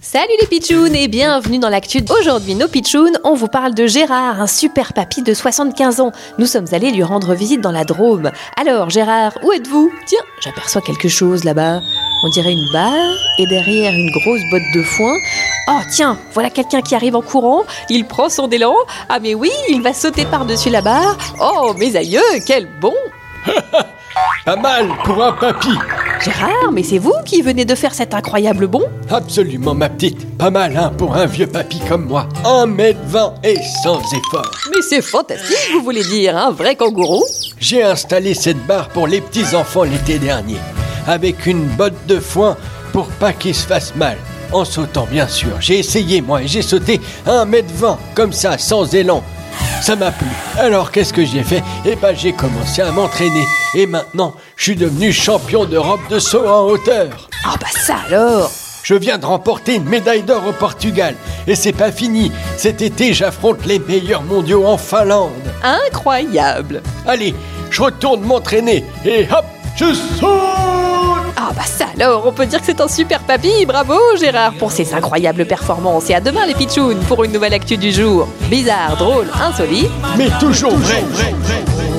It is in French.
Salut les pitchouns et bienvenue dans l'actu. Aujourd'hui, nos pitchouns, on vous parle de Gérard, un super papy de 75 ans. Nous sommes allés lui rendre visite dans la Drôme. Alors Gérard, où êtes-vous? Tiens, j'aperçois quelque chose là-bas. On dirait une barre et derrière une grosse botte de foin. Oh tiens, voilà quelqu'un qui arrive en courant. Il prend son élan. Ah mais oui, il va sauter par-dessus la barre. Oh mes aïeux, quel bon Pas mal pour un papy Gérard, mais c'est vous qui venez de faire cet incroyable bond Absolument ma petite, pas mal hein, pour un vieux papy comme moi. 1m20 et sans effort. Mais c'est fantastique, vous voulez dire, un vrai kangourou J'ai installé cette barre pour les petits enfants l'été dernier, avec une botte de foin pour pas qu'ils se fassent mal. En sautant bien sûr, j'ai essayé moi et j'ai sauté 1m20 comme ça, sans élan. Ça m'a plu. Alors qu'est-ce que j'ai fait? Eh ben j'ai commencé à m'entraîner. Et maintenant, je suis devenu champion d'Europe de saut en hauteur. Ah bah ça alors Je viens de remporter une médaille d'or au Portugal. Et c'est pas fini. Cet été, j'affronte les meilleurs mondiaux en Finlande. Incroyable Allez, je retourne m'entraîner. Et hop, je saute Alors, on peut dire que c'est un super papy, bravo Gérard pour ces incroyables performances et à demain les pitchouns pour une nouvelle actu du jour. Bizarre, drôle, insolite. Mais toujours vrai. Sol, so schall,